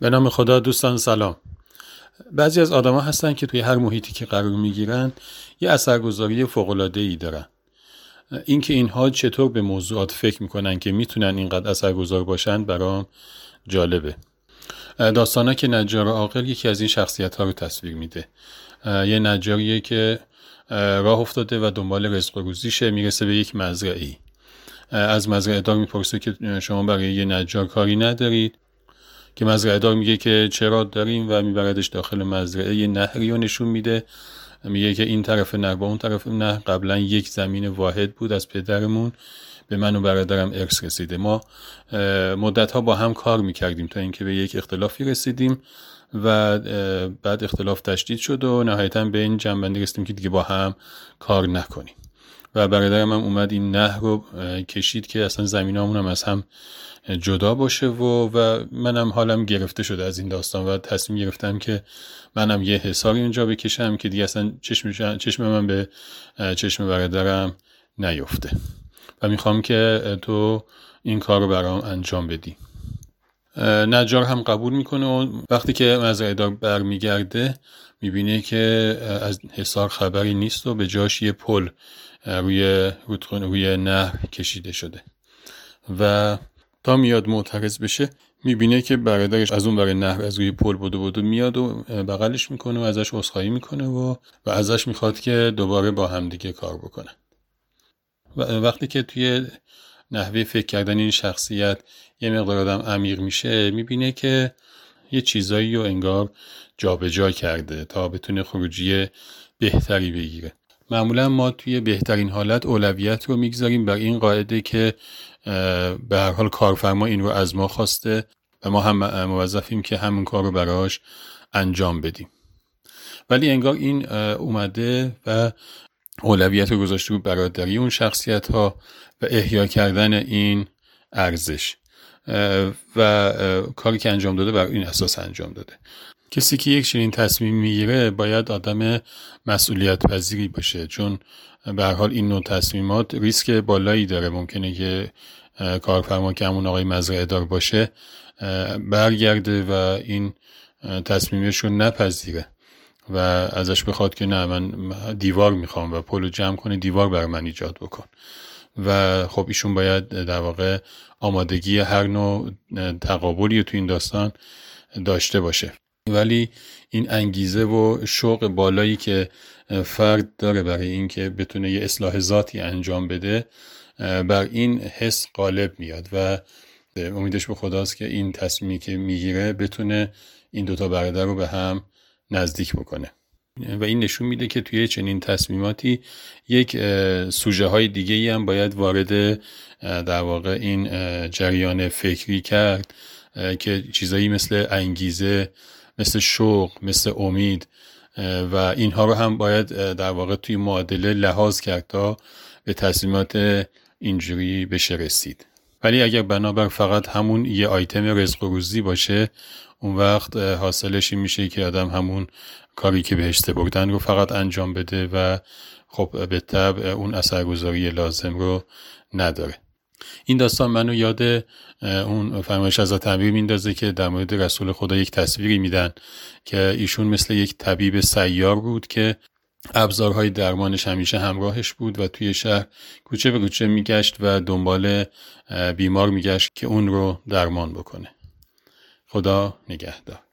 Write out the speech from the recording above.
به نام خدا دوستان سلام. بعضی از آدما هستن که توی هر محیطی که قرار می‌گیرن یه اثرگذاری فوق ای دارن. اینکه اینها چطور به موضوعات فکر می‌کنن که می‌تونن اینقدر اثرگذار باشن برام جالبه. داستانا که نجار عاقل یکی از این شخصیت ها رو تصویر میده. یه نجاریه که راه افتاده و دنبال رزق و روزیشه می‌رسه به یک مزرعه از مزرعه دار می‌پرسه که شما برای یه نجار کاری ندارید؟ که مزرعه دار میگه که چرا داریم و میبردش داخل مزرعه. نهری رو نشون میده. میگه که این طرف نهر با اون طرف نهر قبلا یک زمین واحد بود از پدرمون. به من و برادرم ارث رسیده. ما مدت ها با هم کار می‌کردیم تا اینکه به یک اختلافی رسیدیم و بعد اختلاف تشدید شد و نهایتا به این جنبندی رسیدیم که دیگه با هم کار نکنیم. و برادرم هم اومد این نهر رو کشید که اصلا زمین هم از هم جدا باشه و و منم حالم گرفته شده از این داستان و تصمیم گرفتم که منم یه حساری اونجا بکشم که دیگه اصلا چشم, چشم من به چشم برادرم نیفته. و می‌خوام که تو این کار رو برام انجام بدی. نجار هم قبول می‌کنه و وقتی که مزرعه دار برمیگرده می‌بینه که از حسار خبری نیست و به جاش یه پل روی رودخونه روی نهر کشیده شده. و تا میاد معترض بشه می‌بینه که برادرش از اون برای نهر از روی پل بودو بودو میاد و بغلش می‌کنه و ازش عذرخواهی می‌کنه و و ازش می‌خواد که دوباره با همدیگه کار بکنه و وقتی که توی نحوه فکر کردن این شخصیت یه مقدار آدم عمیق میشه می‌بینه که یه چیزایی رو انگار جابجا جا کرده تا بتونه خروجی بهتری بگیره. معمولا ما توی بهترین حالت اولویت رو می‌گذاریم بر این قاعده که به هر حال کارفرما این رو از ما خواسته و ما هم موظفیم که همون کار رو براش انجام بدیم. ولی انگار این اومده و اولویت رو گذاشته رو برادری اون شخصیت ها و احیا کردن این ارزش. و کاری که انجام داده بر این اساس انجام داده. کسی که یک چنین تصمیم می‌گیره باید آدم مسئولیت پذیری باشه چون به حال این نوع تصمیمات ریسک بالایی داره. ممکنه که کارفرما که همون آقای مزرعه دار باشه برگرده و این تصمیمش رو نپذیره. و ازش بخواد که نه من دیوار می‌خوام و پلو جمع کنه دیوار بر من ایجاد بکن. و خب ایشون باید در واقع آمادگی هر نوع تقابلی تو این داستان داشته باشه. ولی این انگیزه و شوق بالایی که فرد داره برای اینکه بتونه یه اصلاح ذاتی انجام بده بر این حس غالب میاد و امیدش به خداست که این تصمیمی که می‌گیره بتونه این دوتا برادر رو به هم نزدیک بکنه. و این نشون میده که توی چنین تصمیماتی یک سوژه های دیگه ای هم باید وارد در واقع این جریان فکری کرد که چیزایی مثل انگیزه مثل شوق مثل امید و اینها رو هم باید در واقع توی معادله لحاظ کرد تا به تصمیمات اینجوری بشه رسید. ولی اگر بنابر فقط همون یه آیتم رزق و روزی باشه اون وقت حاصلش میشه که آدم همون کاری که بهش بردن رو فقط انجام بده و خب به طب اون اثرگذاری لازم رو نداره. این داستان منو یاد اون فرمایش از تعبیر میندازه که در مورد رسول خدا یک تصویری میدن که ایشون مثل یک طبیب سیار بود که ابزارهای درمانش همیشه همراهش بود و توی شهر کوچه به کوچه میگشت و دنبال بیمار میگشت که اون رو درمان بکنه. خدا نگهدار.